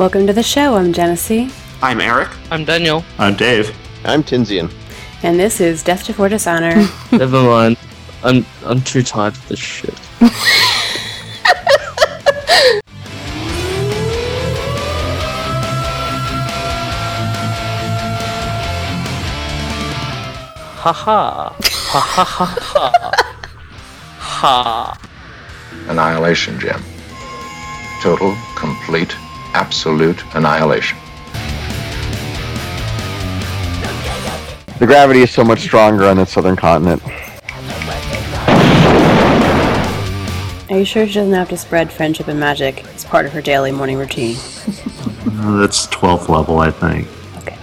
Welcome to the show. I'm Genesee, I'm Eric. I'm Daniel. I'm Dave. I'm Tinsian. and this is Death Before Dishonor. Never mind. I'm I'm too tired of this shit. Ha ha. Ha ha ha ha. Ha. Annihilation, Jim. Total, complete, absolute annihilation. The gravity is so much stronger on the southern continent. Are you sure she doesn't have to spread friendship and magic as part of her daily morning routine? Uh, that's 12th level, I think. Okay.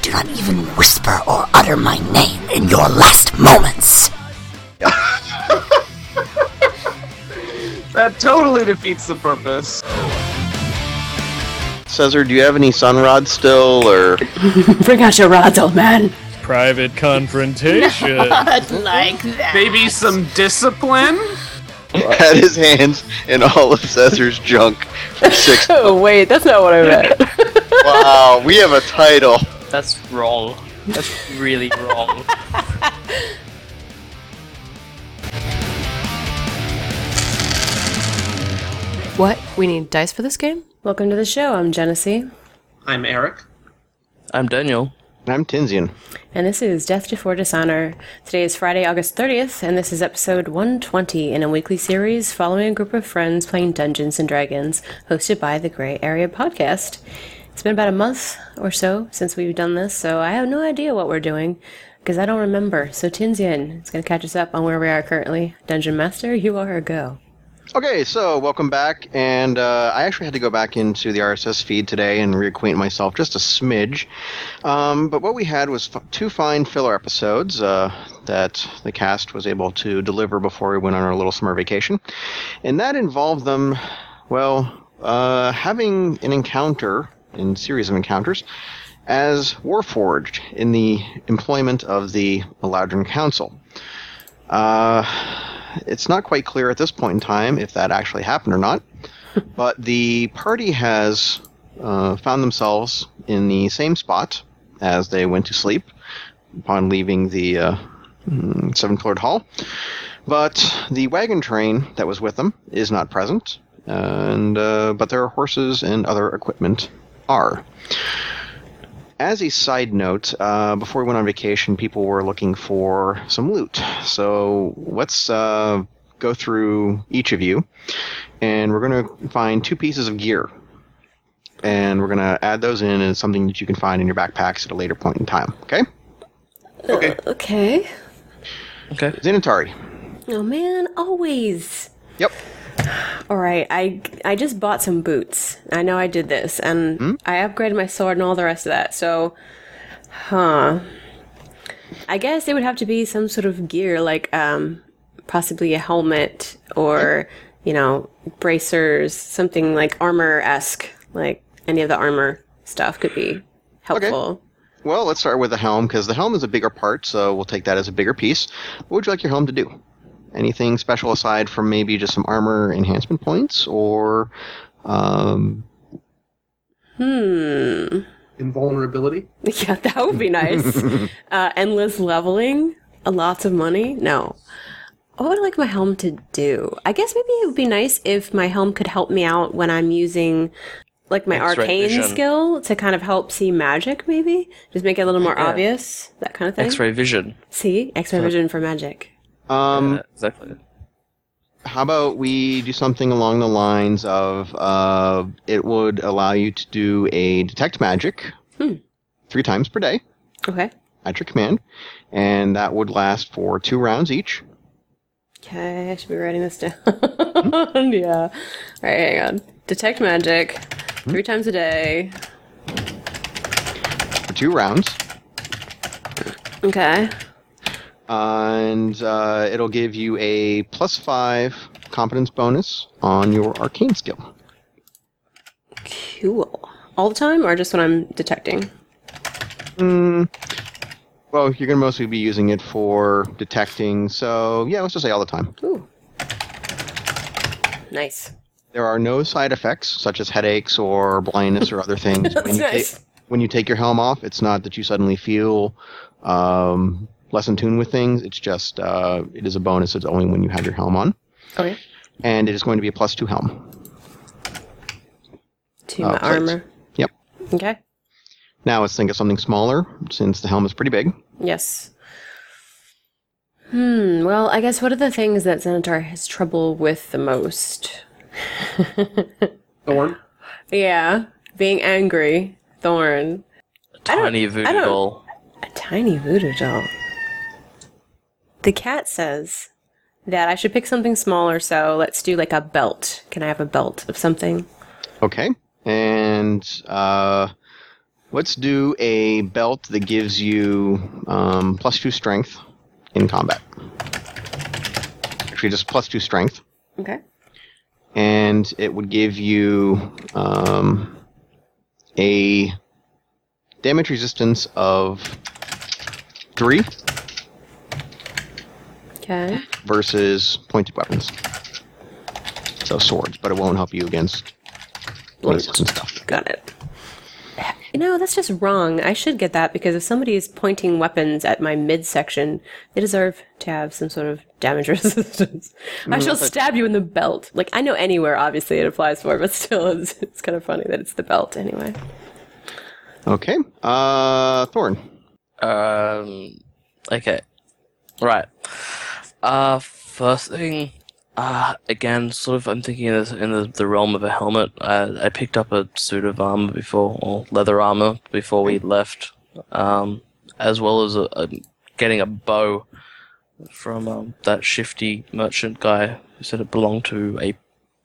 Do not even whisper or utter my name in your last moments. That totally defeats the purpose. Cesar, do you have any sun rods still, or Bring out your rods, old man. Private confrontation. Not like that. Maybe some discipline? had his hands in all of Cesar's junk for six? Oh wait, that's not what I meant. wow, we have a title. That's wrong. That's really wrong. What? We need dice for this game? Welcome to the show. I'm Genesee, I'm Eric. I'm Daniel. I'm Tinsian. and this is Death Before Dishonor. Today is Friday, August 30th, and this is episode 120 in a weekly series following a group of friends playing Dungeons and Dragons, hosted by the Gray Area Podcast. It's been about a month or so since we've done this, so I have no idea what we're doing because I don't remember. So Tinsian is going to catch us up on where we are currently. Dungeon Master, you are a go. Okay, so welcome back, and uh, I actually had to go back into the RSS feed today and reacquaint myself just a smidge. Um, but what we had was f- two fine filler episodes uh, that the cast was able to deliver before we went on our little summer vacation, and that involved them, well, uh, having an encounter in series of encounters as Warforged in the employment of the Eladrin Council. Uh, it's not quite clear at this point in time if that actually happened or not, but the party has uh, found themselves in the same spot as they went to sleep upon leaving the uh, mm, Seven Pillared Hall. But the wagon train that was with them is not present, and uh, but their horses and other equipment are. As a side note, uh, before we went on vacation, people were looking for some loot. So let's uh, go through each of you, and we're going to find two pieces of gear. And we're going to add those in as something that you can find in your backpacks at a later point in time. Okay? Okay. Okay. Okay. Zenitari. Oh man, always. Yep. All right, I I just bought some boots. I know I did this, and I upgraded my sword and all the rest of that. So, huh? I guess it would have to be some sort of gear, like um, possibly a helmet or you know bracers, something like armor esque. Like any of the armor stuff could be helpful. Okay. Well, let's start with the helm because the helm is a bigger part, so we'll take that as a bigger piece. What would you like your helm to do? Anything special aside from maybe just some armor enhancement points, or um, Hmm. Invulnerability? Yeah, that would be nice. uh, endless leveling, lots of money. No. What would I like my helm to do? I guess maybe it would be nice if my helm could help me out when I'm using like my X-ray arcane vision. skill to kind of help see magic maybe just make it a little more Yeah. obvious that kind of thing X-ray vision. see x-ray vision for magic um, Yeah, exactly. how about we do something along the lines of uh, it would allow you to do a detect magic Hmm. three times per day. Okay. At your command, and that would last for two rounds each. okay i should be writing this down. Yeah. All right hang on. Detect magic three times a day. For two rounds, okay and uh, it'll give you a plus five competence bonus on your arcane skill. Cool. All the time, or just when I'm detecting? Mm, well, you're going to mostly be using it for detecting, so yeah, let's just say all the time. Ooh. Nice. There are no side effects such as headaches or blindness or other things when you nice. take when you take your helm off. It's not that you suddenly feel um, less in tune with things. It's just uh, it is a bonus. It's only when you have your helm on, Okay. and it is going to be a plus two helm. To Uh, my plates. armor. Yep. Okay. Now let's think of something smaller since the helm is pretty big. Yes. Hmm. Well, I guess what are the things that Xanatar has trouble with the most? Thorn. Yeah, being angry, Thorn, I don't- Tiny I voodoo doll. a tiny voodoo doll. The cat says that I should pick something smaller, so let's do like a belt. Can I have a belt of something? Okay. And uh, let's do a belt that gives you um, plus two strength in combat. Actually, just plus two strength. Okay. And it would give you um, a damage resistance of three Okay. versus pointed weapons. So swords, but it won't help you against maces and stuff. Got it. You know, that's just wrong. I should get that because if somebody is pointing weapons at my midsection, they deserve to have some sort of damage resistance. I shall stab you in the belt. Like, I know anywhere, obviously, it applies for, but still, it's, it's kind of funny that it's the belt anyway. Okay. Uh, Thorn. Um. Okay. Right. Uh. First thing. Uh. Again, sort of. I'm thinking in, this, in the, the realm of a helmet. Uh, I picked up a suit of armor before, or leather armor before we left. Um. As well as a, a getting a bow from um, that shifty merchant guy who said it belonged to a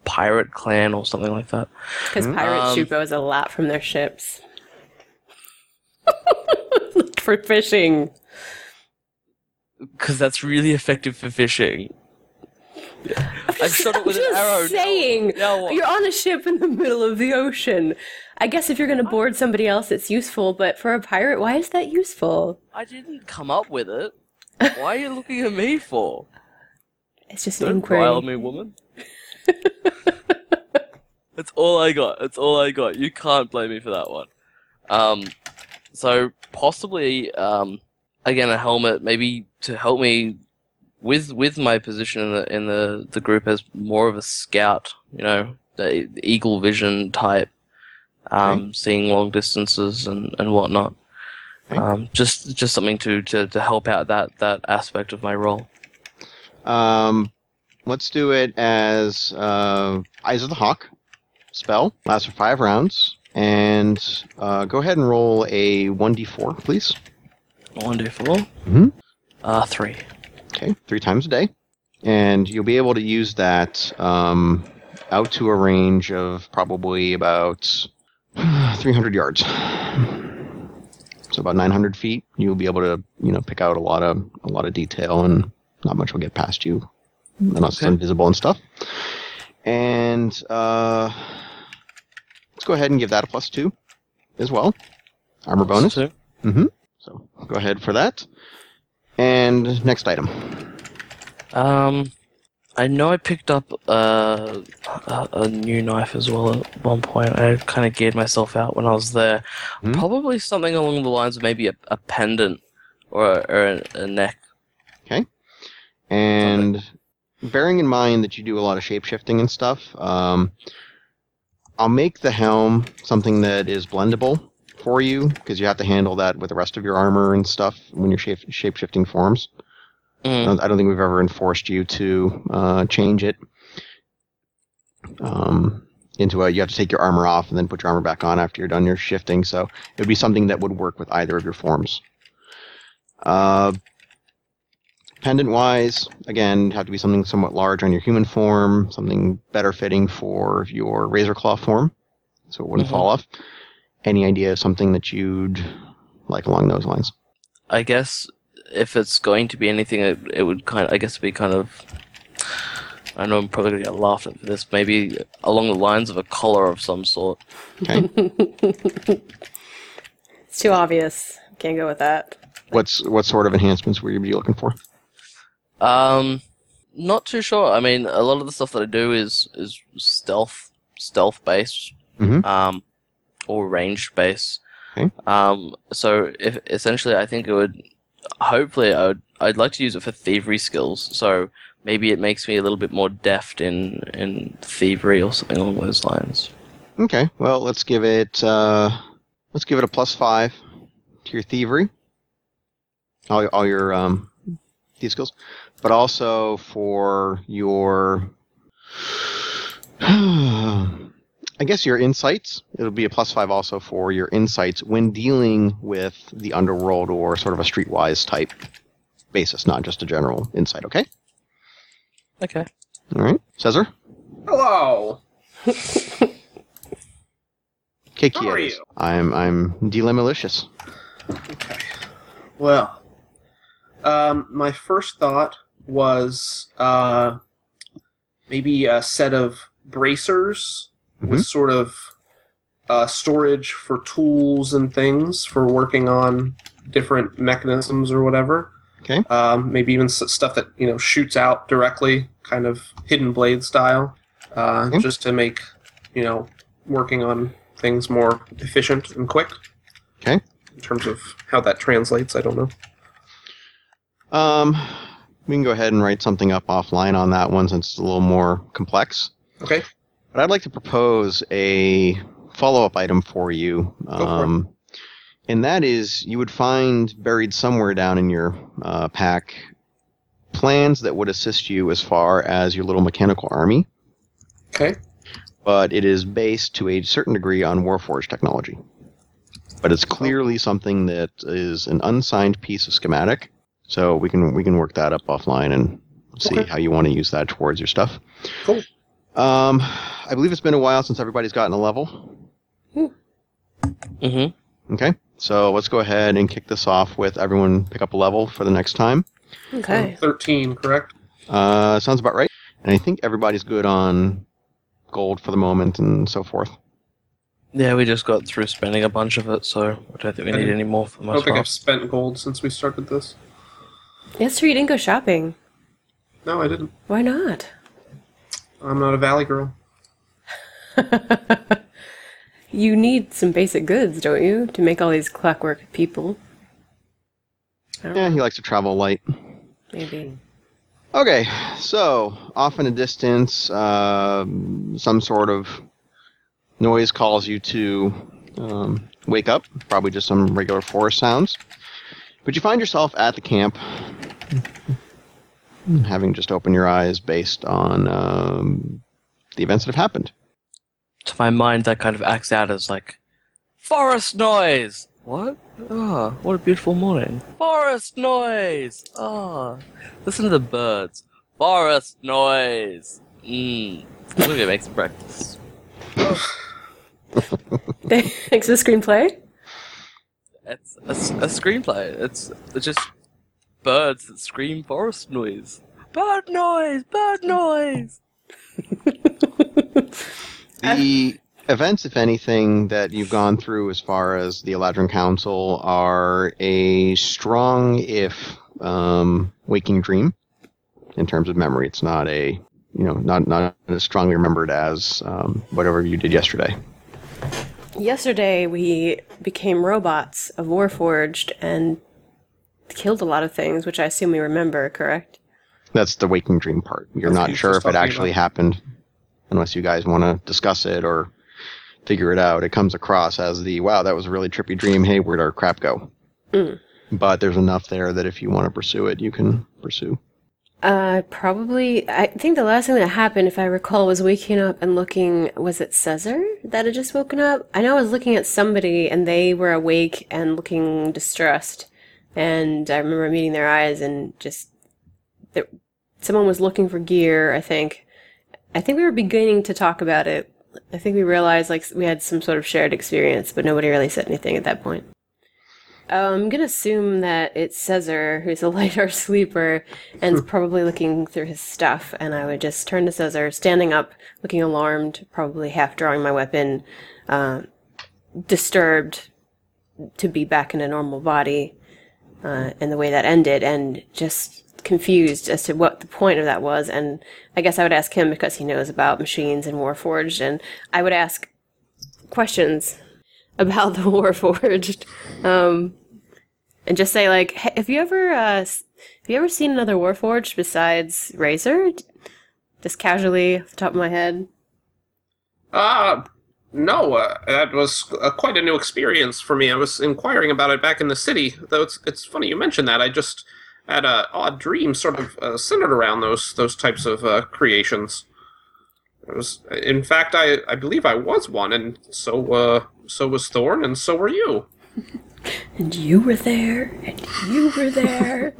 pirate clan or something like that. Because pirates Um, shoot bows a lot from their ships. for fishing. Because that's really effective for fishing. I shot it with I'm an just arrow. saying, Now what? you're on a ship in the middle of the ocean. I guess if you're going to board somebody else, it's useful. But for a pirate, why is that useful? I didn't come up with it. Why are you looking at me for? It's just an Don't inquiry. rile me, woman. That's all I got. That's all I got. You can't blame me for that one. Um, so possibly, um, again, a helmet, maybe to help me with with my position in the in the the group as more of a scout. You know, the, eagle vision type, um, seeing long distances and and whatnot. Um, just just something to, to to help out that that aspect of my role. Um, let's do it as uh, Eyes of the Hawk spell. Lasts for five rounds. And uh, go ahead and roll a 1d4, please. One, two, four. Mhm. Uh, three. Okay, three times a day. And you'll be able to use that um, out to a range of probably about 300 yards. So about 900 feet, you'll be able to, you know, pick out a lot of a lot of detail, and not much will get past you unless it's Okay. invisible and stuff. And uh, let's go ahead and give that a plus two as well. Armor bonus. Mm-hmm. So go ahead for that. And next item. Um, I know I picked up uh, a, a new knife as well at one point. I kind of geared myself out when I was there. Hmm. Probably something along the lines of maybe a, a pendant or, a, or a, neck. And bearing in mind that you do a lot of shape shifting and stuff, um, I'll make the helm something that is blendable for you because you have to handle that with the rest of your armor and stuff when you're shape shape shifting forms. Mm. I don't think we've ever enforced you to uh, change it um, into a. You have to take your armor off and then put your armor back on after you're done your shifting. So it would be something that would work with either of your forms. Uh, pendant wise, again, have to be something somewhat large on your human form, something better fitting for your razor claw form, so it wouldn't Mhm. fall off. Any idea of something that you'd like along those lines? I guess if it's going to be anything, it, it would kind of, I guess, be kind of. I know I'm probably going to get laughed at for this. Maybe along the lines of a collar of some sort. Okay. It's too obvious. Can't go with that. What's what sort of enhancements would you be looking for? Um, not too sure. I mean, a lot of the stuff that I do is is stealth stealth based, Mhm. um, or ranged based. Okay. Um, so if essentially, I think it would. Hopefully, I would. I'd like to use it for thievery skills. So maybe it makes me a little bit more deft in in thievery or something along those lines. Okay, well, let's give it uh, let's give it a plus five to your thievery, all all your um, thieves skills, but also for your, I guess your insights. It'll be a plus five also for your insights when dealing with the underworld or sort of a streetwise type basis, not just a general insight. Okay, Okay. all right, Cesar. Hello. Okay, How are you? I'm I'm Delimilicious. Okay. Well, um, my first thought was uh, maybe a set of bracers with sort of uh, storage for tools and things for working on different mechanisms or whatever. Okay. Um, maybe even stuff that you know shoots out directly, kind of hidden blade style, uh, Okay. just to make you know working on things more efficient and quick. Okay. In terms of how that translates, I don't know. Um, we can go ahead and write something up offline on that one since it's a little more complex. Okay. But I'd like to propose a follow-up item for you. for it. Um, and that is, you would find buried somewhere down in your uh, pack plans that would assist you as far as your little mechanical army. Okay. But it is based to a certain degree on Warforged technology. But it's clearly something that is an unsigned piece of schematic. So we can we can work that up offline and see Okay. how you want to use that towards your stuff. Cool. Um, I believe it's been a while since everybody's gotten a level. Mm-hmm. Okay, so let's go ahead and kick this off with everyone pick up a level for the next time. Okay. Thirteen, correct? Uh, sounds about right. And I think everybody's good on gold for the moment and so forth. Yeah, we just got through spending a bunch of it, so I don't think we need any more for the I don't think part. I've spent gold since we started this. Yes, true. You didn't go shopping. No, I didn't. Why not? I'm not a valley girl. You need some basic goods, don't you, to make all these clockwork people? Yeah, know. he likes to travel light. Maybe. Okay, so off in a distance, um, some sort of noise calls you to um, wake up. Probably just some regular forest sounds. But you find yourself at the camp, having just opened your eyes based on um, the events that have happened. To my mind, that kind of acts out as like forest noise. What? Oh, what a beautiful morning. Forest noise. Oh, listen to the birds. Forest noise. Mmm. I'm gonna go make some breakfast. Thanks for the screenplay. It's a screenplay. It's, it's just birds that scream forest noise. Bird noise. Bird noise. The events, if anything, that you've gone through as far as the Eladrin Council are a strong, if um, waking dream in terms of memory. It's not a, you know, not not as strongly remembered as um, whatever you did yesterday. Yesterday, we became robots of Warforged and killed a lot of things, which I assume we remember, correct? That's the waking dream part. You're That's not sure if it actually about. happened, unless you guys want to discuss it or figure it out. It comes across as the wow, that was a really trippy dream. Hey, where'd our crap go? Mm. But there's enough there that if you want to pursue it, you can pursue. Uh, probably. I think the last thing that happened, if I recall, was waking up and looking. Was it Cesar that had just woken up? I know I was looking at somebody and they were awake and looking distressed. And I remember meeting their eyes and just. There, someone was looking for gear, I think. I think we were beginning to talk about it. I think we realized like we had some sort of shared experience, but nobody really said anything at that point. Uh, I'm gonna assume that it's Cesar who's a lighter sleeper and is probably looking through his stuff. And I would just turn to Cesar, standing up, looking alarmed, probably half drawing my weapon, uh, disturbed to be back in a normal body, uh, and the way that ended, and just confused as to what the point of that was, and I guess I would ask him because he knows about machines and Warforged, and I would ask questions about the Warforged, um, and just say like, hey, "Have you ever, uh, have you ever seen another Warforged besides Razor?" Just casually off the top of my head. Uh, no, uh, that was uh, quite a new experience for me. I was inquiring about it back in the city, though it's it's funny you mentioned that. I just had a odd dream sort of uh, centered around those those types of uh, creations. It was, in fact, I, I believe I was one, and so uh, so was Thorn, and so were you. And you were there, and you were there.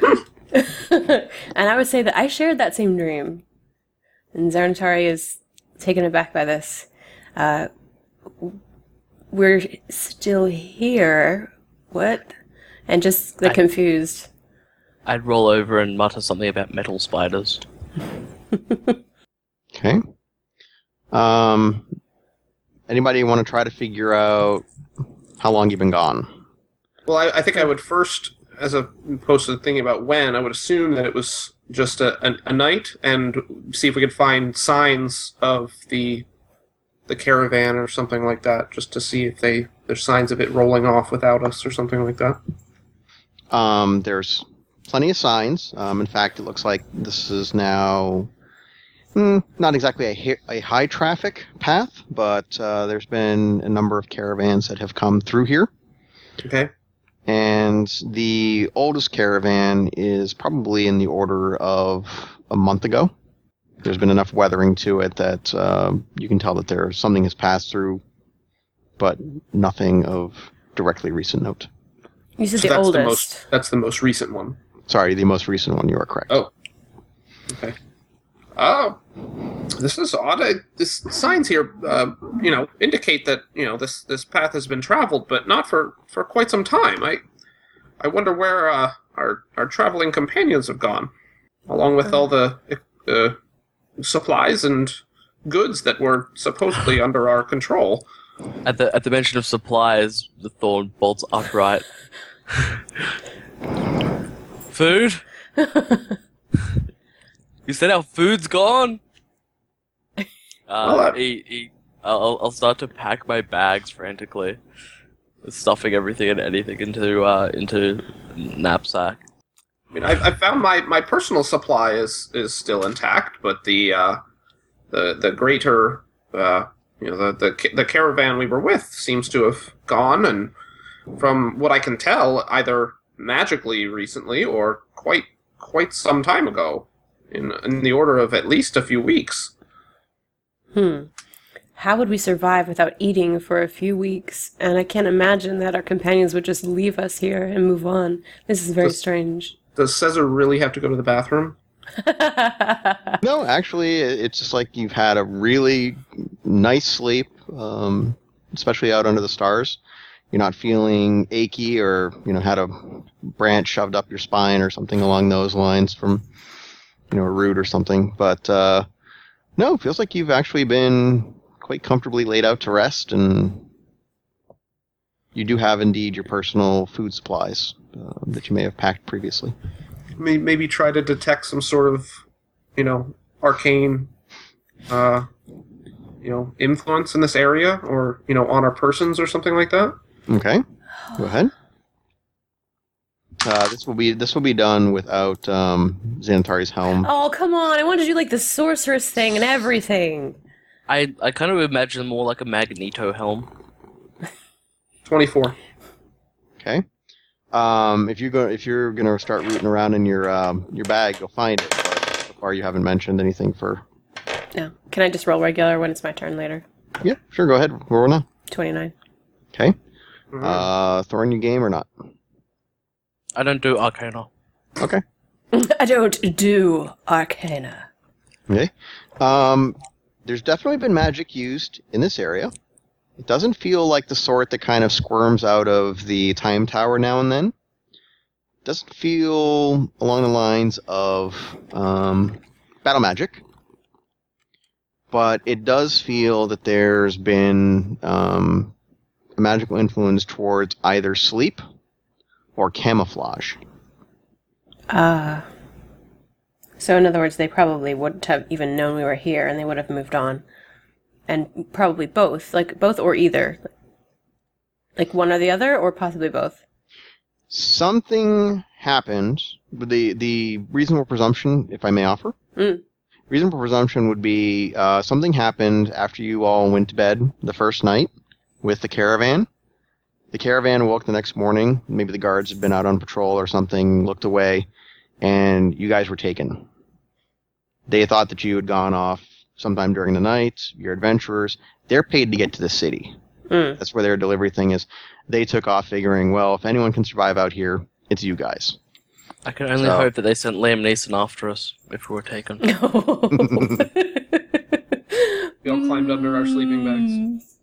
and I would say that I shared that same dream. And Zarnatari is taken aback by this. Uh, we're still here. What? And just like I- confused. I'd roll over and mutter something about metal spiders. Okay. Um, anybody want to try to figure out how long you've been gone? Well, I, I think I would first, as opposed to thinking about when, I would assume that it was just a, a, a night, and see if we could find signs of the the caravan or something like that, just to see if they there's signs of it rolling off without us or something like that. Um, there's plenty of signs. Um, in fact, it looks like this is now hmm, not exactly a, hi- a high traffic path, but uh, there's been a number of caravans that have come through here. Okay. And the oldest caravan is probably in the order of a month ago. There's been enough weathering to it that uh, you can tell that there something has passed through, but nothing of directly recent note. You said So the that's oldest. the most that's the most recent one. Sorry, the most recent one. You are correct. Oh. Okay. Oh, this is odd. I, this signs here, uh, you know, indicate that you know this this path has been traveled, but not for for quite some time. I I wonder where uh, our our traveling companions have gone, along with all the uh, supplies and goods that were supposedly under our control. At the at the mention of supplies, the thorn bolts upright. Food? you said our food's gone? Uh, Well, I- he, he, I'll, I'll start to pack my bags frantically, stuffing everything and anything into uh, into knapsack. I mean, I, I found my, my personal supply is is still intact, but the uh, the the greater uh, you know the, the the caravan we were with seems to have gone, and from what I can tell, either magically recently or quite quite some time ago, in in the order of at least a few weeks. Hmm. How would we survive without eating for a few weeks? And I can't imagine that our companions would just leave us here and move on. This is very Does- strange. Does Caesar really have to go to the bathroom? No, actually, it's just like you've had a really nice sleep, um, especially out under the stars. You're not feeling achy or you know had a branch shoved up your spine or something along those lines from you know a root or something. But uh, no, it feels like you've actually been quite comfortably laid out to rest, and you do have indeed your personal food supplies uh, that you may have packed previously. Maybe try to detect some sort of, you know, arcane, uh, you know, influence in this area, or you know, on our persons or something like that. Okay, go ahead. Uh, this will be this will be done without um, Xanthari's helm. oh, come on. I wanted to do like the sorceress thing and everything. I I kind of imagine more like a Magneto helm. Twenty-four. Okay. Um, if you go if you're gonna start rooting around in your um, your bag, you'll find it. But so far, you haven't mentioned anything for. Yeah. Can I just roll regular when it's my turn later? Yeah, sure. Go ahead. Roll now. 29. Okay. Mhm. Uh, Thorn, you game or not? I don't do Arcana. Okay. I don't do arcana. Okay. Um, there's definitely been magic used in this area. It doesn't feel like the sort that kind of squirms out of the time tower now and then. It Doesn't feel along the lines of um, battle magic. But it does feel that there's been um, a magical influence towards either sleep or camouflage. Uh, so, in other words, they probably wouldn't have even known we were here and they would have moved on. And probably both, like both or either. Like one or the other, or possibly both. Something happened. The the reasonable presumption, if I may offer, Mm. reasonable presumption would be uh, something happened after you all went to bed the first night with the caravan. The caravan woke the next morning. Maybe the guards had been out on patrol or something, looked away, and you guys were taken. They thought that you had gone off sometime during the night. You're adventurers. They're paid to get to the city. Mm. That's where their delivery thing is. They took off figuring, well, if anyone can survive out here, it's you guys. I can only So- hope that they sent Liam Neeson after us if we were taken. We all climbed under our sleeping bags.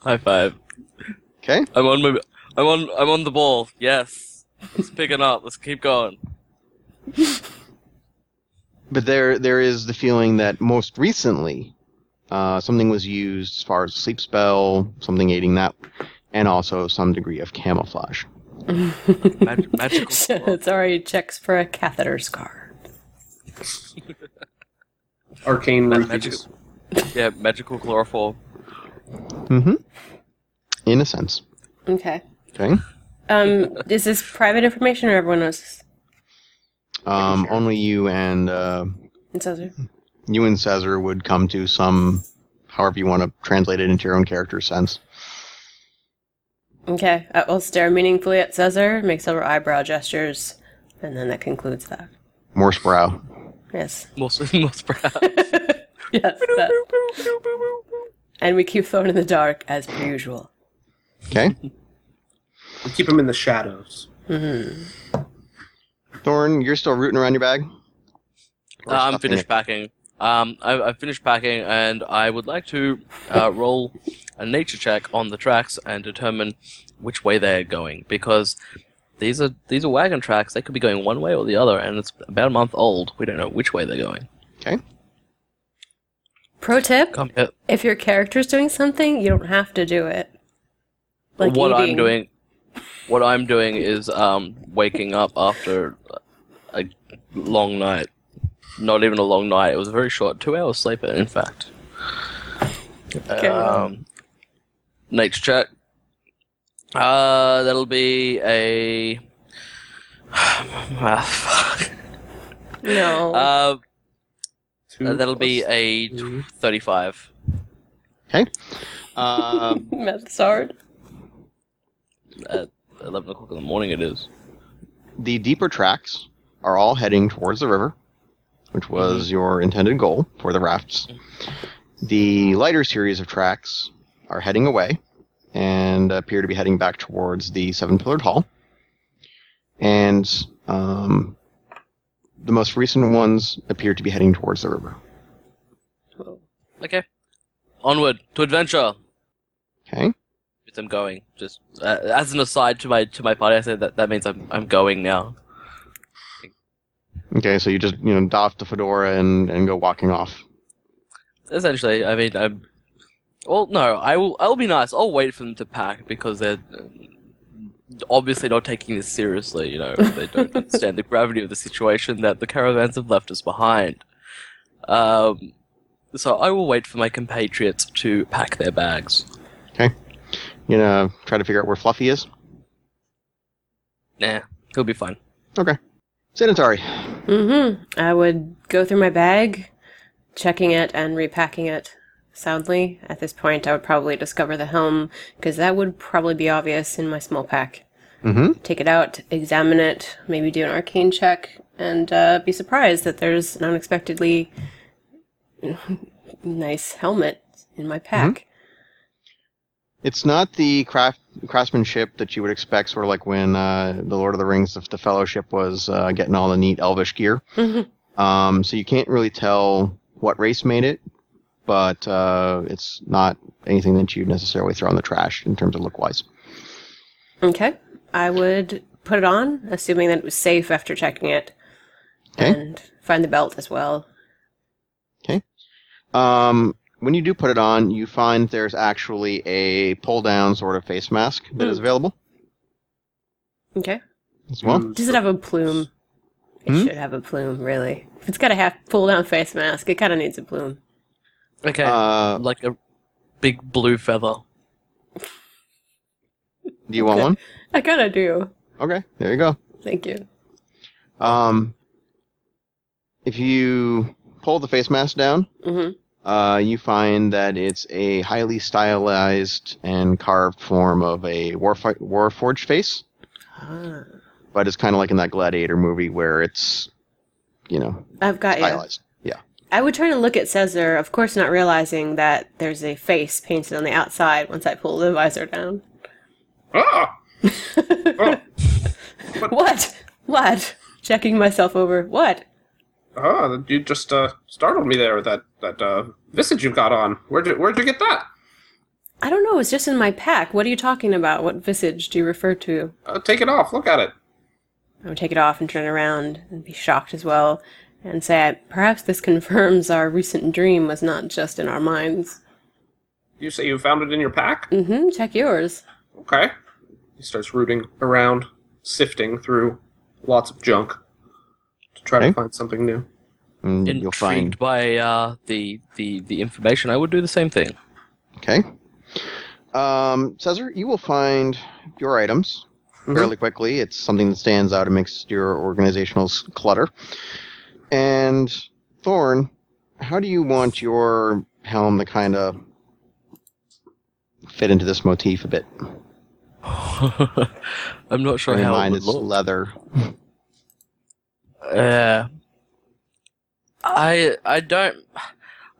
High five. Okay. I'm on my, I'm on I'm on the ball. Yes. Let's pick it up. Let's keep going. But there, there is the feeling that most recently, uh, something was used as far as a sleep spell, something aiding that, and also some degree of camouflage. Mag- magical. it's already checks for a catheter scar. Arcane Ma- roofies. magical. Yeah, magical chloroform. Mm-hmm. In a sense. Okay. Okay. Um, is this private information or everyone knows this? Um, only you and uh, It says you and Caesar would come to some, however you want to translate it into your own character sense. Okay. I will stare meaningfully at Caesar, make several eyebrow gestures, and then that concludes that. Morse brow. Yes. Most most proud. Yes. That. And we keep Thorn in the dark as per usual. Okay. We keep them in the shadows. Thorn, you're still rooting around your bag. Or Uh, I'm stuffing finished it? packing. Um, I, I've finished packing, and I would like to uh, roll a nature check on the tracks and determine which way they're going because these are these are wagon tracks. They could be going one way or the other, and it's about a month old. We don't know which way they're going. Okay. Pro tip Compare if your character's doing something, you don't have to do it. Like what I'm eating. doing. What I'm doing is um, waking up after a long night. Not even a long night. It was a very short, two hours sleep, in fact. Okay. Um, nature check. Uh, that'll be a. ah, fuck. No. Uh, that'll be a 35. Okay. Um, Uh, 11 o'clock in the morning it is. The deeper tracks are all heading towards the river, which mm-hmm. was your intended goal for the rafts. The lighter series of tracks are heading away and appear to be heading back towards the Seven Pillared Hall. And um, the most recent ones appear to be heading towards the river. Okay. Onward to adventure. Okay. With them going. Just uh, as an aside to my to my party, I said that that means I'm I'm going now. Okay, so you just you know doff the fedora and, and go walking off. Essentially, I mean, I'm. Well, no, I will. I'll be nice. I'll wait for them to pack because they're uh, obviously not taking this seriously. You know, they don't understand the gravity of the situation that the caravans have left us behind. Um, so I will wait for my compatriots to pack their bags. You know, try to figure out where Fluffy is. Nah, he'll be fine. Okay. Sanitary. Mm-hmm. I would go through my bag, checking it and repacking it soundly. At this point, I would probably discover the helm, because that would probably be obvious in my small pack. Mm-hmm. Take it out, examine it, maybe do an arcane check, and uh, be surprised that there's an unexpectedly nice helmet in my pack. It's not the craft craftsmanship that you would expect, sort of like when uh, the Lord of the Rings, the, the Fellowship was uh, getting all the neat elvish gear. Mhm. Um, so you can't really tell what race made it, but uh, it's not anything that you'd necessarily throw in the trash in terms of look wise. Okay. I would put it on, assuming that it was safe after checking it, Okay. and find the belt as well. Okay. Um, when you do put it on, you find there's actually a pull down sort of face mask that is Hmm. available Okay. as well. Mm, Does it have a plume? It Hmm? should have a plume, really. If it's got a half pull down face mask, it kind of needs a plume. Okay, Uh, like a big blue feather. do you want one? I kind of do. Okay, there you go. Thank you. Um, if you pull the face mask down, hmm uh, you find that it's a highly stylized and carved form of a warfi- warforged face, Ah. but it's kind of like in that Gladiator movie where it's, you know, I've got you. stylized. Yeah. I would turn and look at Caesar, of course, not realizing that there's a face painted on the outside once I pull the visor down. Ah! Oh. What? What? Checking myself over. What? Ah, you just uh, startled me there with that that uh, visage you've got on. Where'd you Where'd you get that? I don't know. It's just in my pack. What are you talking about? What visage do you refer to? Uh, take it off. Look at it. I would take it off and turn around and be shocked as well, and say, perhaps this confirms our recent dream was not just in our minds. You say you found it in your pack? Mm-hmm. Check yours. Okay. He starts rooting around, sifting through lots of junk to try Okay. to find something new. And Intrigued you'll find. by uh, the, the the information, I would do the same thing. Okay. Um, Cesar, you will find your items Mhm. fairly quickly. It's something that stands out amidst your organizational clutter. And Thorn, how do you want your helm to kind of fit into this motif a bit? I'm not sure how it mind would it's look. leather. Uh, I I don't.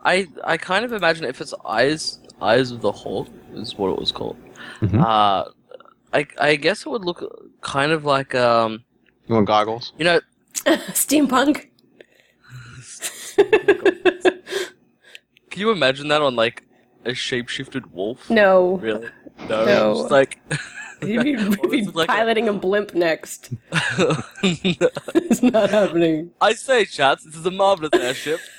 I I kind of imagine if it's eyes eyes of the hawk is what it was called. Mhm. Uh, I I guess it would look kind of like um You want goggles? you know Steampunk. can you imagine that on like a shapeshifted wolf? no. Really? No. No. Just like. You'd be, you'd be like piloting a blimp next. it's not happening. I say, chats, this is a marvelous airship.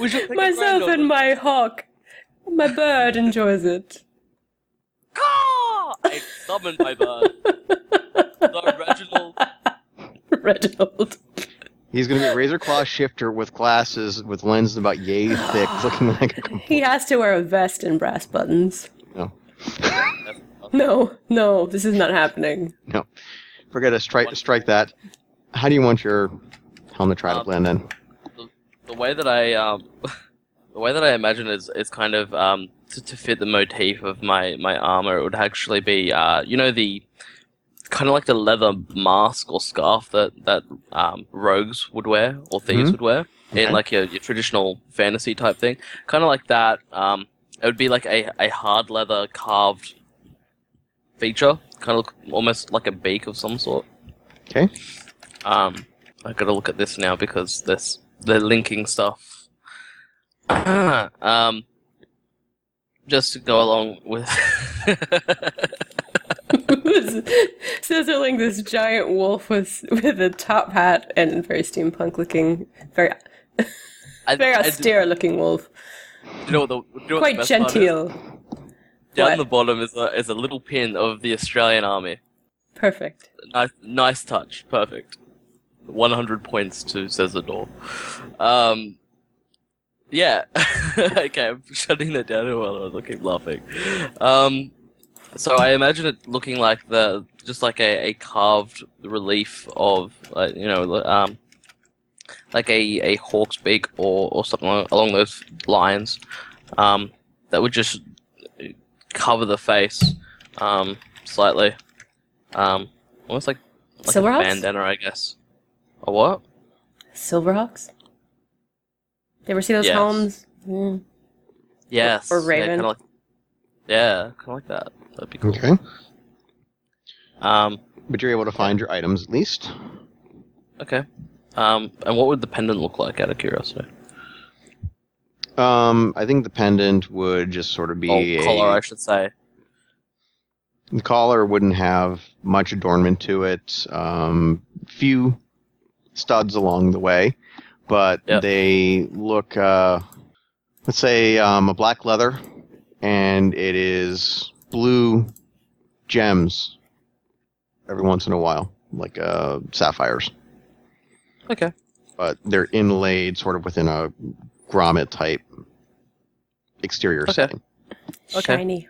We should take a Myself and my hawk. My bird enjoys it. Caw! I summoned my bird. the Reginald. Reginald. He's going to be a razor claw shifter with glasses with lenses about yay thick, looking like a. He has to wear a vest and brass buttons. No. No, no, this is not happening. No. Forget to strike strike that. How do you want your helmet to try to Um, blend in? the way that I um, the way that I imagine is is kind of um to, to fit the motif of my my armor. It would actually be uh you know the kind of like the leather mask or scarf that that um rogues would wear or thieves Mhm. would wear Okay. in like your, your traditional fantasy type thing. Kind of like that. Um, it would be like a a hard leather carved feature, kind of look almost like a beak of some sort. Okay. Um, I gotta look at this now because this the linking stuff. um, just to go along with. Sizzling this giant wolf with with a top hat and very steampunk looking, very I, very I- austere looking wolf. You know what the, you know Quite the best part is? genteel. Down What? the bottom is a is a little pin of the Australian Army. Perfect. Nice, nice touch. Perfect. 100 points to Cezador. Um, yeah. okay, I'm shutting that down while I keep laughing. Um, so I imagine it looking like the just like a, a carved relief of uh, you know um, like a, a hawk's beak or, or something along, along those lines um, that would just cover the face um, slightly um, almost like like a Silverhawks? bandana I guess a what Silverhawks. You ever see those Yes. helms? Mm. yes or yeah, raven. kinda like, yeah kind of like that that'd be cool Okay. um But you're able to find your items at least. okay um and what would the pendant look like out of curiosity Um, I think the pendant would just sort of be oh a collar I should say The collar wouldn't have much adornment to it. Um, few studs along the way, but Yep. they look, uh, let's say, um, a black leather, and it is blue gems every once in a while like uh, sapphires, Okay. but they're inlaid sort of within a grommet type exterior Okay. setting. Okay. Shiny.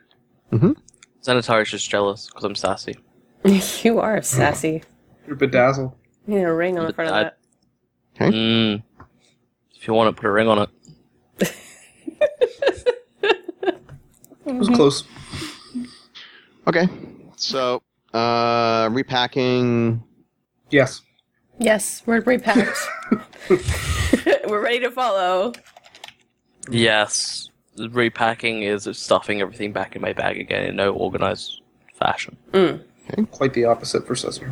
Xanatari's just jealous because I'm sassy. you are sassy. You're bedazzled. You need a ring on the front of that. Okay. Mm. If you want to put a ring on it. It was close. Okay, so uh, repacking. Yes. Yes, we're repacked. we're ready to follow. Yes. Repacking is stuffing everything back in my bag again in no organized fashion. Quite the opposite for Cesar.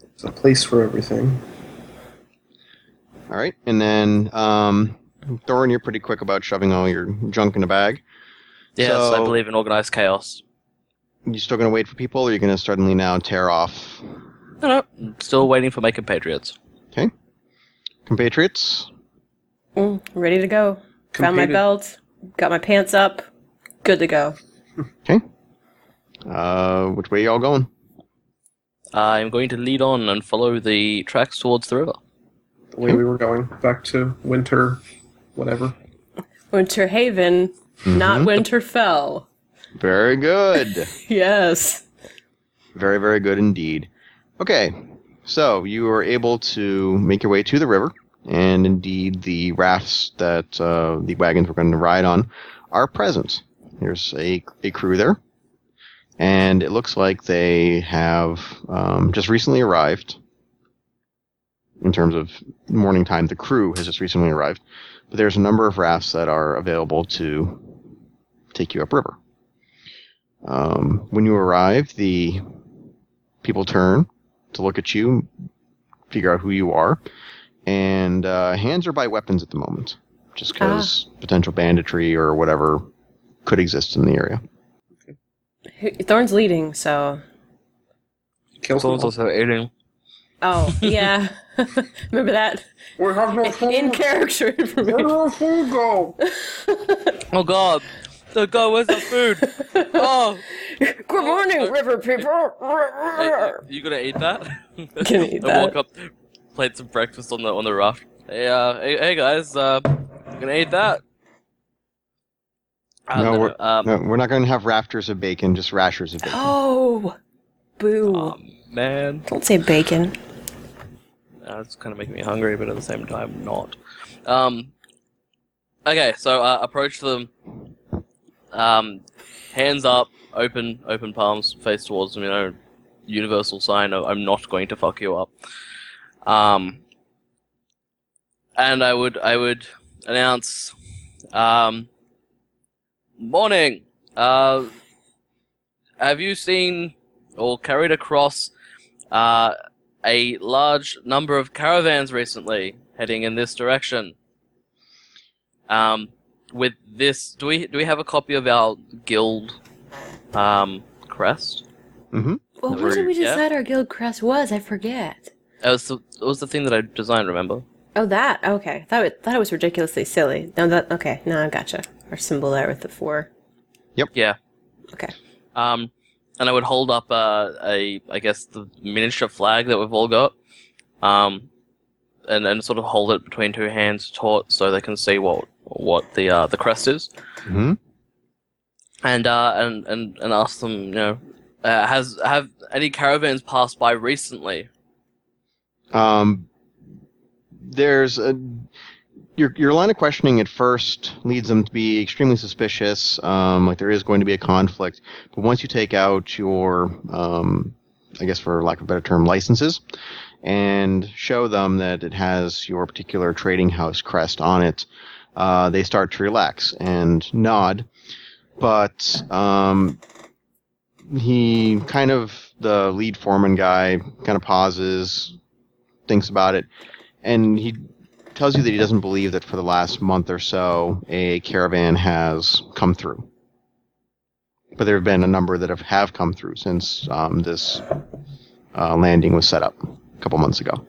There's a place for everything. All right, and then um, Thorn, you're pretty quick about shoving all your junk in a bag. Yes, I believe in organized chaos. You still gonna wait for people, or are you gonna suddenly now tear off No, no. I'm Still waiting for my compatriots. Okay. Compatriots? Mm, ready to go. Found my belt. Got my pants up. Good to go. Okay. Uh, which way y'all going? I'm going to lead on and follow the tracks towards the river. The way we were going back to winter, whatever. Winter Haven, not Winterfell. Very good. Yes. Very, very good indeed. Okay, so you were able to make your way to the river, and indeed the rafts that uh, the wagons were going to ride on are present. There's a, a crew there, and it looks like they have um, just recently arrived. In terms of morning time, the crew has just recently arrived, but there's a number of rafts that are available to take you upriver. Um, when you arrive, the people turn to look at you, figure out who you are, and uh, hands are by weapons at the moment, just because potential banditry or whatever could exist in the area. Who- Thorn's leading, so. Kill Someone's someone. also aiding. Oh, yeah. Remember that? We have no In character information. our food go? Oh god! The god, where's the food? oh! Good morning, river people. Hey, you gonna eat that? Gonna eat I that. woke up, played some breakfast on the on the raft. Hey, uh, hey, hey guys, uh, gonna eat that? Uh, No, we're- um, No, we're not going to have rafters of bacon, just rashers of bacon. Oh, boo. aw, man, Don't say bacon. uh, it's kind of making me hungry, but at the same time, not. Um, okay, so uh, approach them. Um, hands up, open, open palms, face towards them. You know, universal sign of I'm not going to fuck you up. Um, and I would, I would announce, um, morning. Uh, have you seen or carried across uh, a large number of caravans recently heading in this direction? Um, with this, do we do we have a copy of our guild um, crest? Mm-hmm. Well, Number- what did we yeah. decide our guild crest was? I forget. It was the, it was the thing that I designed. Remember? Oh, that. Okay. Thought it, thought it was ridiculously silly. No, that. Okay. No, I gotcha. Our symbol there with the four. Yep. Yeah. Okay. Um, and I would hold up uh, a, I guess the miniature flag that we've all got, um, and and sort of hold it between two hands, taut, so they can see what what the uh, the crest is, Mm-hmm. and uh, and and and ask them, you know, uh, has have any caravans passed by recently? Um, there's a your your line of questioning at first leads them to be extremely suspicious. Um, like there is going to be a conflict, but once you take out your, um, I guess for lack of a better term, licenses, and show them that it has your particular trading house crest on it, uh, they start to relax and nod. But um, he kind of the lead foreman guy kind of pauses, thinks about it, and he tells you that he doesn't believe that for the last month or so a caravan has come through. But there have been a number that have, have come through since um, this uh, landing was set up a couple months ago.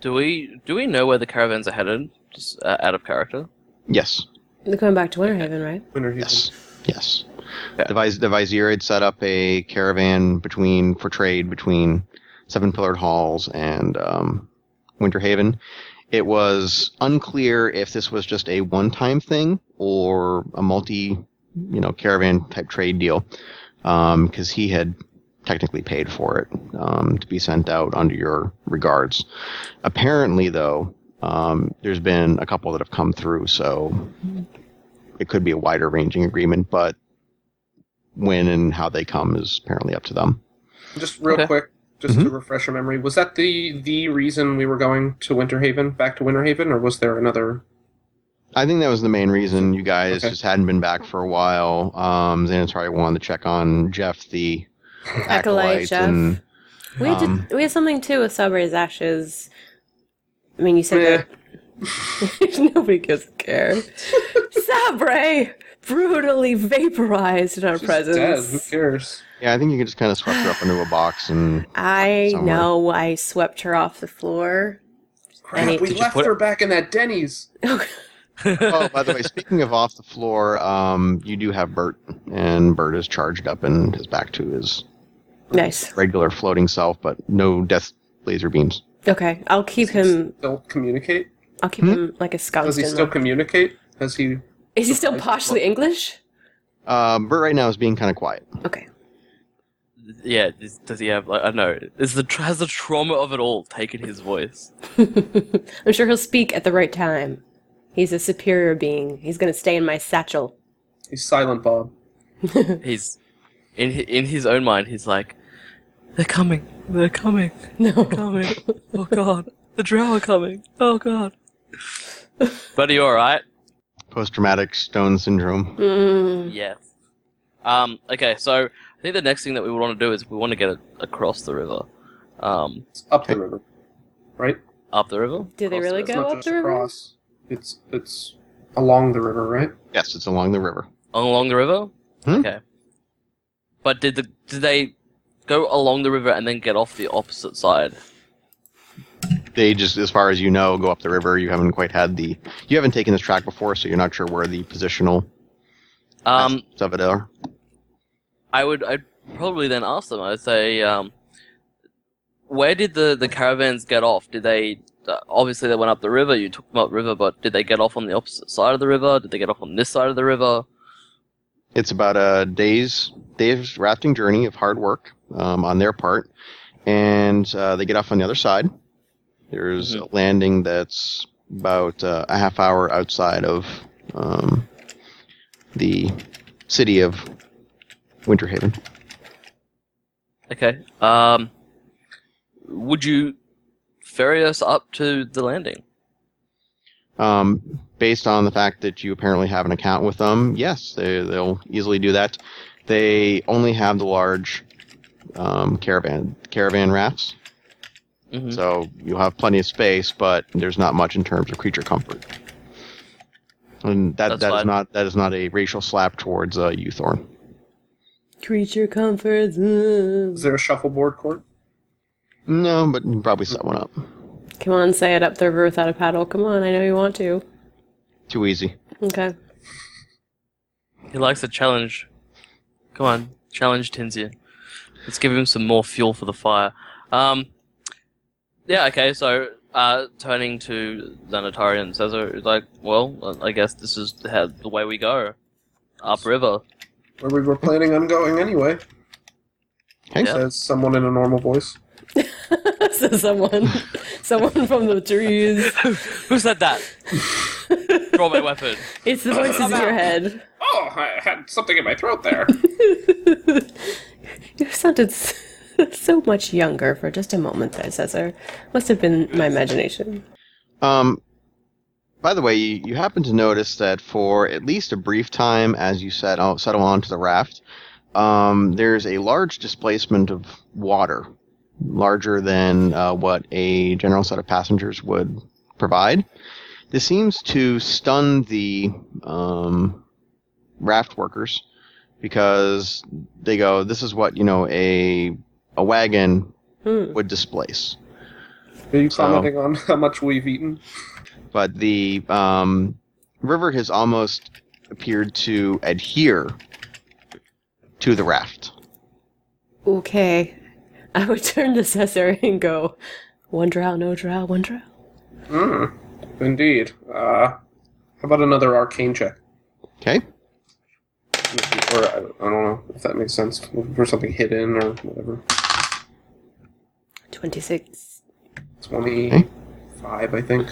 Do we do we know where the caravans are headed? Just uh, out of character. Yes, They're going back to Winterhaven, right? Winterhaven. Yes, yes. Yeah. The, Vis- the Vizier had set up a caravan between for trade between Seven Pillared Halls and um, Winterhaven. It was unclear if this was just a one-time thing or a multi, you know, caravan type trade deal, because he had technically paid for it um, to be sent out under your regards. Apparently, though, um, there's been a couple that have come through, so it could be a wider ranging agreement, but when and how they come is apparently up to them. Just real Okay. quick, just Mm-hmm. to refresh your memory, was that the the reason we were going to Winterhaven, back to Winterhaven, or was there another? I think that was the main reason you guys Okay. just hadn't been back for a while. Um, Xanatari wanted to check on Jeff the Acolyte Jeff. and We had, Um, to, we had something too with Sabray's ashes. I mean, you said that nobody gives a care. Sabray brutally vaporized in our She's dead. Who presence. cares? yeah, I think you can just kind of swept her up into a box and I Somewhere. know I swept her off the floor. Crap, Any- we left put- her back in that Denny's. oh, by the way, speaking of off the floor, um, you do have Bert, and Bert is charged up and is back to his nice. regular floating self, but no death laser beams. Okay, I'll keep him. Still communicate? I'll keep Hmm? him like a Does he still communicate? Has he? Is he still partially English? Um, Bert right now is being kind of quiet. Okay. Yeah, does, does he have? Like, I don't know. Is the has the trauma of it all taken his voice? I'm sure he'll speak at the right time. He's a superior being. He's gonna stay in my satchel. He's silent, Bob. He's in in his own mind. He's like, they're coming. They're coming. No. Coming. Oh god, the drow are coming. Oh god. But are you all right? Post traumatic stone syndrome. Mm. Yes. Um. Okay. So I think the next thing that we want to do is we want to get it across the river. Um. It's up the river, right? Up the river. Do they Across really the It's go not up just the river? across. It's it's along the river, right? Yes, it's along the river. along the river. Hmm? Okay. But did the did they go along the river and then get off the opposite side? They just, as far as you know, go up the river. You haven't quite had the, you haven't taken this track before, so you're not sure where the positional Um, of it are. I would I'd probably then ask them. I'd say, um, where did the the caravans get off? Did they uh, obviously they went up the river? You took them up river, but did they get off on the opposite side of the river? Did they get off on this side of the river? It's about a day's day's rafting journey of hard work um, on their part, and uh, they get off on the other side. There's a landing that's about uh, a half hour outside of um, the city of Winterhaven. Okay. Um, would you ferry us up to the landing? Um, based on the fact that you apparently have an account with them, yes, they, they'll easily do that. They only have the large um, caravan caravan rafts, Mhm. so you'll have plenty of space, but there's not much in terms of creature comfort. And that That's that is fine. not that is not a racial slap towards uh, you Thorn. Creature comforts. Is there a shuffleboard court? No, but you can probably set one up. Come on, say it up the river without a paddle. Come on, I know you want to. Too easy. Okay. He likes a challenge. Come on, challenge Tinsia. Let's give him some more fuel for the fire. Um, yeah, okay, so uh, turning to Xanatari and Cesar is like, well, I guess this is how, the way we go. Upriver. Where we were planning on going anyway. Okay. Yeah. Says someone in a normal voice. so someone, someone from the trees. Who said that? Draw my weapon. It's the voices in your head. Oh, I had something in my throat there. You sounded so much younger for just a moment there, Cesar. Must have been my imagination. Um, by the way, you, you happen to notice that for at least a brief time, as you settle, settle onto the raft, um, there's a large displacement of water, larger than uh, what a general set of passengers would provide. This seems to stun the um, raft workers because they go, "This is what you know a a wagon Hmm. would displace." Are you So- commenting on how much we've eaten? but the um, river has almost appeared to adhere to the raft. Okay. I would turn to Cesar and go, one drow, no drow, one drow. Hmm. Indeed. Uh, how about another arcane check? Okay. Or I, I don't know if that makes sense. For something hidden or whatever. 26. Twenty-five, I think.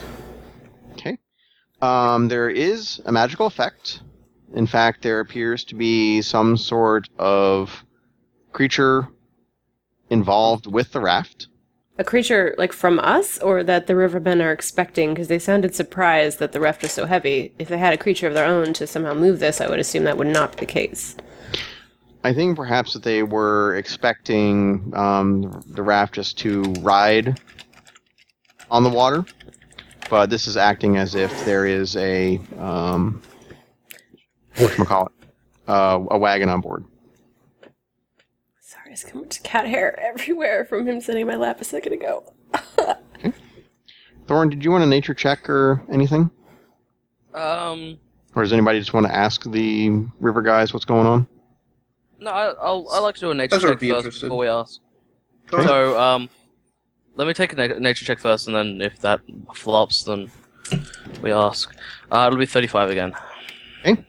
Okay. Um, there is a magical effect. In fact, there appears to be some sort of creature involved with the raft. A creature, like from us, or that the rivermen are expecting? Because they sounded surprised that the raft was so heavy. If they had a creature of their own to somehow move this, I would assume that would not be the case. I think perhaps that they were expecting um, the raft just to ride on the water, but this is acting as if there is a um, what call it, uh, a wagon on board. Sorry, there's so much cat hair everywhere from him sitting in my lap a second ago. Thorn, did you want a nature check or anything, Um, or does anybody just want to ask the river guys what's going on? no, I, I'll I like to do a nature Those would check first interested. before we ask. Go ahead. So, um, let me take a na- nature check first, and then if that flops, then we ask. Uh, it'll be thirty-five again. Okay.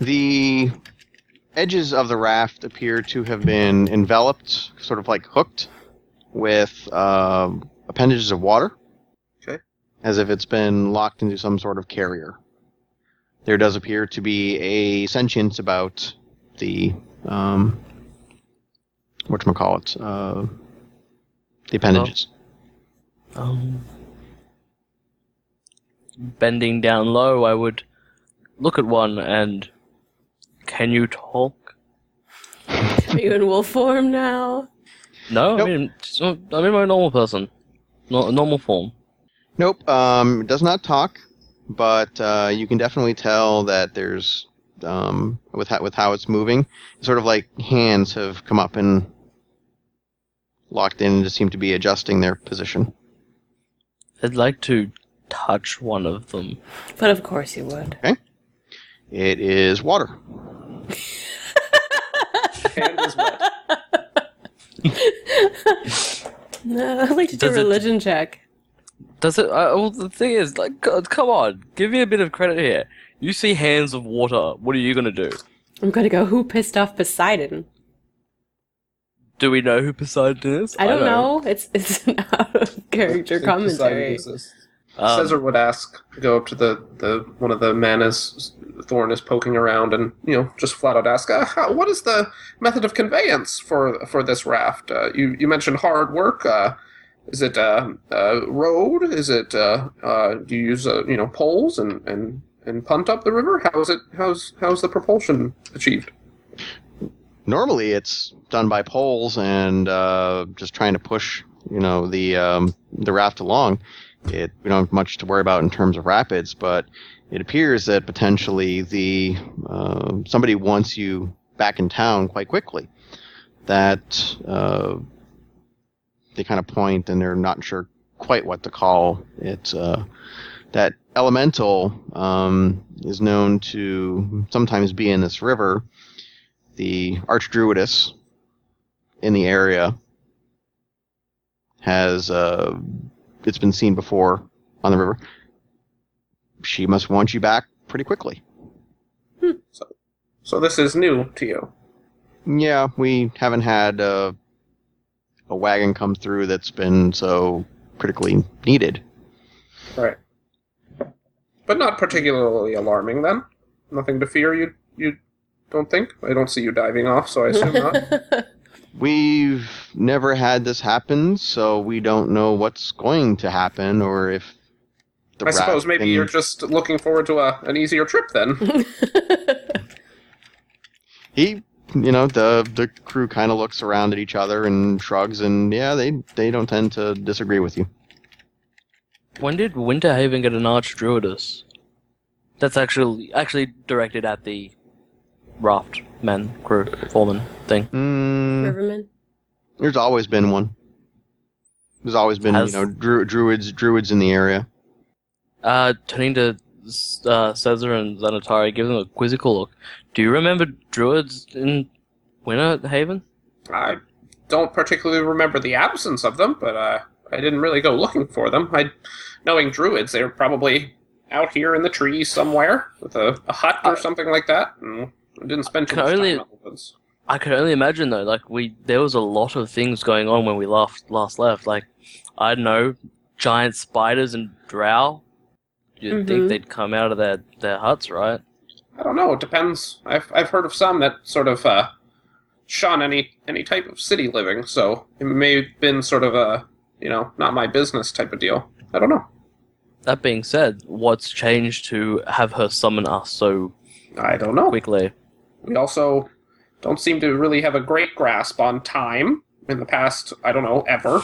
The edges of the raft appear to have been enveloped, sort of like hooked, with um appendages of water. Okay. As if it's been locked into some sort of carrier. There does appear to be a sentience about the um, whatchamacallit, uh, the appendages. Um, bending down low, I would look at one and. Can you talk? Are you in wolf form now? No, Nope. I mean, just- I'm in my normal person, no, normal form. Nope. Um, it does not talk, but uh, you can definitely tell that there's um, with how, with how it's moving, sort of like hands have come up and locked in and just seem to be adjusting their position. I'd like to touch one of them. But of course you would. It is water. Hand is wet. No, I'd like to do a Does it- religion check. Does it? Uh, well, the thing is, like, c- come on, give me a bit of credit here. You see hands of water. What are you gonna do? I'm gonna go, who pissed off Poseidon? Do we know who Poseidon is? I don't know. It's it's an out of character commentary. Um, Caesar would ask, go up to the, the one of the men as Thorn is poking around, and you know, just flat out ask, uh, how, "What is the method of conveyance for for this raft? Uh, you you mentioned hard work. Uh, is it uh, road? Is it uh, uh, do you use you know poles and, and and punt up the river? How is it? How's how's the propulsion achieved? Normally, it's done by poles and uh, just trying to push, you know, the um, the raft along. It we don't have much to worry about in terms of rapids, but it appears that potentially the uh, somebody wants you back in town quite quickly. That uh, they kind of point and they're not sure quite what to call it. Uh, that elemental um, is known to sometimes be in this river the archdruidess in the area has uh, it's been seen before on the river. She must want you back pretty quickly. So so this is new to you. Yeah, we haven't had uh, a wagon come through that's been so critically needed. Right. But not particularly alarming then. Nothing to fear you you don't think? I don't see you diving off, so I assume not. We've never had this happen, so we don't know what's going to happen or if the I suppose maybe can- you're just looking forward to a, an easier trip then. he you know the the crew kind of looks around at each other and shrugs and yeah they they don't tend to disagree with you When did Winterhaven get an archdruidess? That's actually actually directed at the raft men, crew, foreman thing. mm, Riverman? there's always been one there's always been Has- you know dru- druids druids in the area Uh, turning to uh, Caesar and Xanatari, give them a quizzical look. Do you remember druids in Winter Haven? I don't particularly remember the absence of them, but uh, I didn't really go looking for them. I, knowing druids, they were probably out here in the trees somewhere with a, a hut or something like that. And I didn't spend too much only- time in. I could only imagine though, like we there was a lot of things going on when we last last left. Like I don't know, giant spiders and drow. You'd Mhm. think they'd come out of their, their huts, right? I don't know. It depends. I've I've heard of some that sort of uh, shun any any type of city living, so it may have been sort of a you know not my business type of deal. I don't know. That being said, what's changed to have her summon us so I don't know. quickly? We also don't seem to really have a great grasp on time in the past. I don't know ever.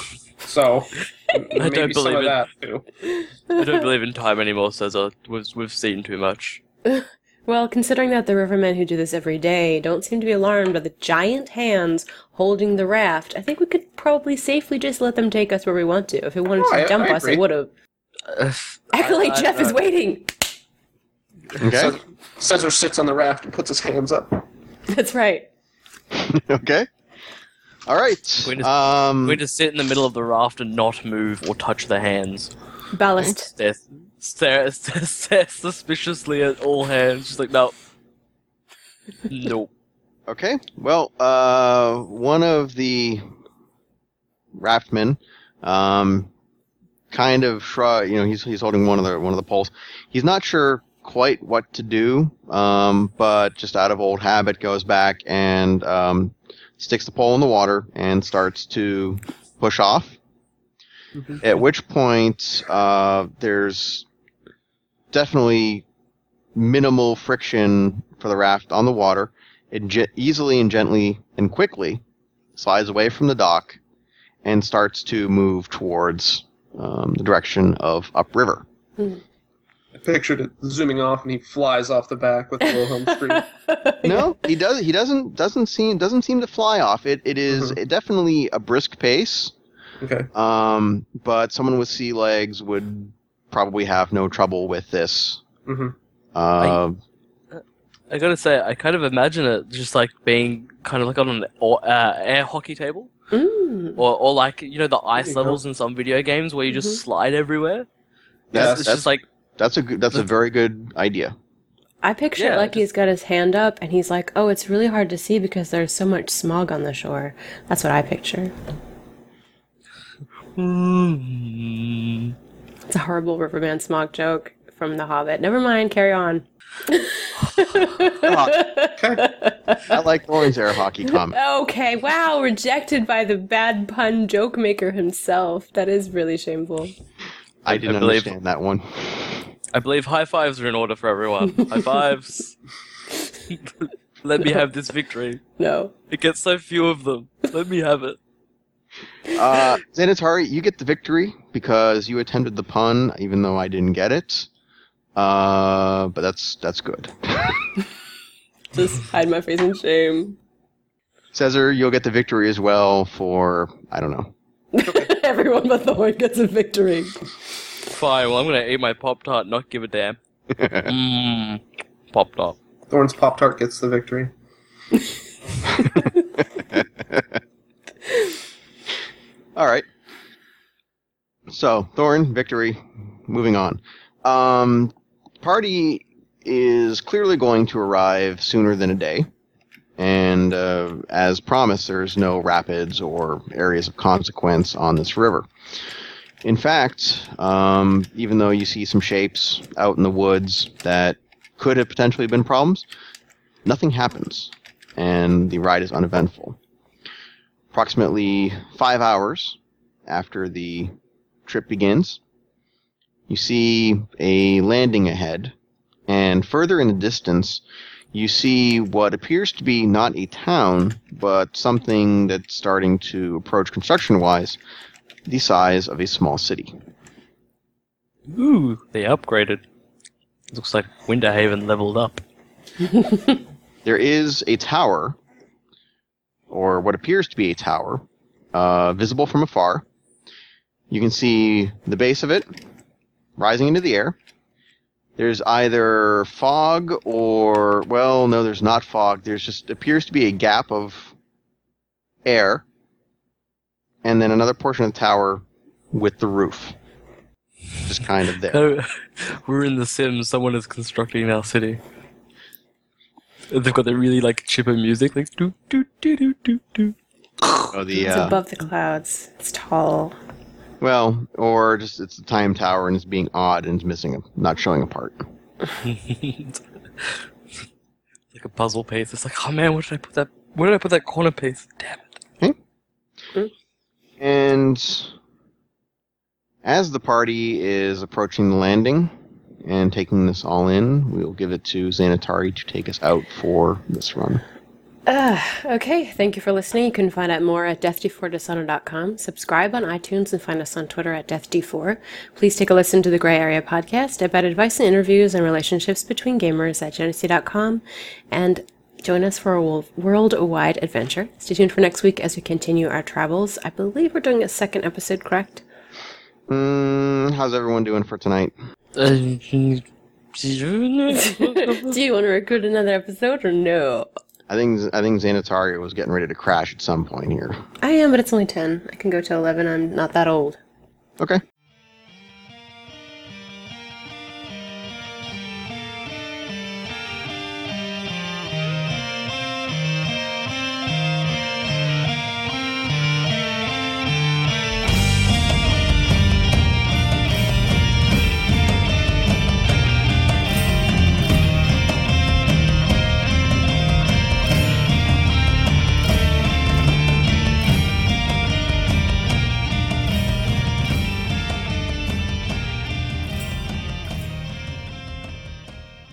So maybe don't some believe of it. that too. I don't believe in time anymore, Cesar. We've, we've seen too much. Well, considering that the rivermen who do this every day don't seem to be alarmed by the giant hands holding the raft, I think we could probably safely just let them take us where we want to. If it wanted Oh, to I- dump I us, agree. it would have. Acolyte I- I Jeff is know. waiting. Okay. Cesar, Cesar sits on the raft and puts his hands up. That's right. okay. All right. We just- um, We just sit in the middle of the raft and not move or touch the hands. Ballast. Stare, stare, stare, stare suspiciously at all hands. Just like, no. Nope. Okay. Well, uh, one of the raftmen, um, kind of shrug. You know, he's he's holding one of the one of the poles. He's not sure quite what to do, um, but just out of old habit, goes back and um, sticks the pole in the water and starts to push off. At which point, uh, there's definitely minimal friction for the raft on the water. It ge- easily and gently and quickly slides away from the dock and starts to move towards um, the direction of upriver. I pictured it zooming off, and he flies off the back with a Wilhelm scream. No, he does. He doesn't. Doesn't seem. Doesn't seem to fly off. It. It is definitely a brisk pace. Okay. Um, but someone with sea legs would probably have no trouble with this. hmm Uh, I gotta say, I kind of imagine it just like being kind of like on an uh, air hockey table. Mm. Or, or like, you know, the ice you go. levels in some video games where you just Mhm. slide everywhere? That's- it's just like, that's a good. That's a very good idea. I picture Yeah, it like he's got his hand up and he's like, oh, it's really hard to see because there's so much smog on the shore. That's what I picture. mm, It's a horrible Riverman smog joke from The Hobbit. Never mind, carry on. I like Lauren's air hockey comment. okay, wow, rejected by the bad pun joke maker himself. That is really shameful. I didn't I believe- understand that one. I believe high fives are in order for everyone. high fives. Let me have this victory. No. It gets so few of them. Let me have it. Uh, Xanatari, you get the victory because you attempted the pun, even though I didn't get it. Uh, but that's that's good. Just hide my face in shame. Cesar, you'll get the victory as well for I don't know. Everyone but Thorn gets a victory. Fine, well, I'm gonna eat my Pop Tart, not give a damn. Mmm. Pop Tart. Thorn's Pop Tart gets the victory. All right. So Thorn victory. Moving on. Um, party is clearly going to arrive sooner than a day, and uh, as promised, there's no rapids or areas of consequence on this river. In fact, um, even though you see some shapes out in the woods that could have potentially been problems, nothing happens, and the ride is uneventful. Approximately five hours after the trip begins, you see a landing ahead, and further in the distance, you see what appears to be not a town, but something that's starting to approach construction wise the size of a small city. Ooh, they upgraded. Looks like Winterhaven leveled up. There is a tower, or what appears to be a tower, uh, visible from afar. You can see the base of it rising into the air. There's either fog or, well, no, there's not fog. There's just appears to be a gap of air, and then another portion of the tower with the roof. Just kind of there. We're in The Sims. Someone is constructing our city. They've got the really like chipper music, like do do do do do do. Oh, the It's uh, above the clouds. It's tall. well, or just it's a time tower and it's being odd and it's missing, a, not showing a part. like a puzzle piece. It's like, oh man, where did I put that? Where did I put that corner piece? Damn it! And as the party is approaching the landing and taking this all in, we'll give it to Xanatari to take us out for this run. Uh, okay, thank you for listening. You can find out more at deathd4dishonor.com. Subscribe on iTunes and find us on Twitter at deathd4. Please take a listen to the Gray Area podcast about advice and interviews and relationships between gamers at genesee.com and join us for a wo- worldwide adventure. Stay tuned for next week as we continue our travels. I believe we're doing a second episode, correct? Mm, how's everyone doing for tonight? Do you want to record another episode or no? I think I think Xanatari was getting ready to crash at some point here. I am, but it's only 10. I can go to 11. I'm not that old. Okay.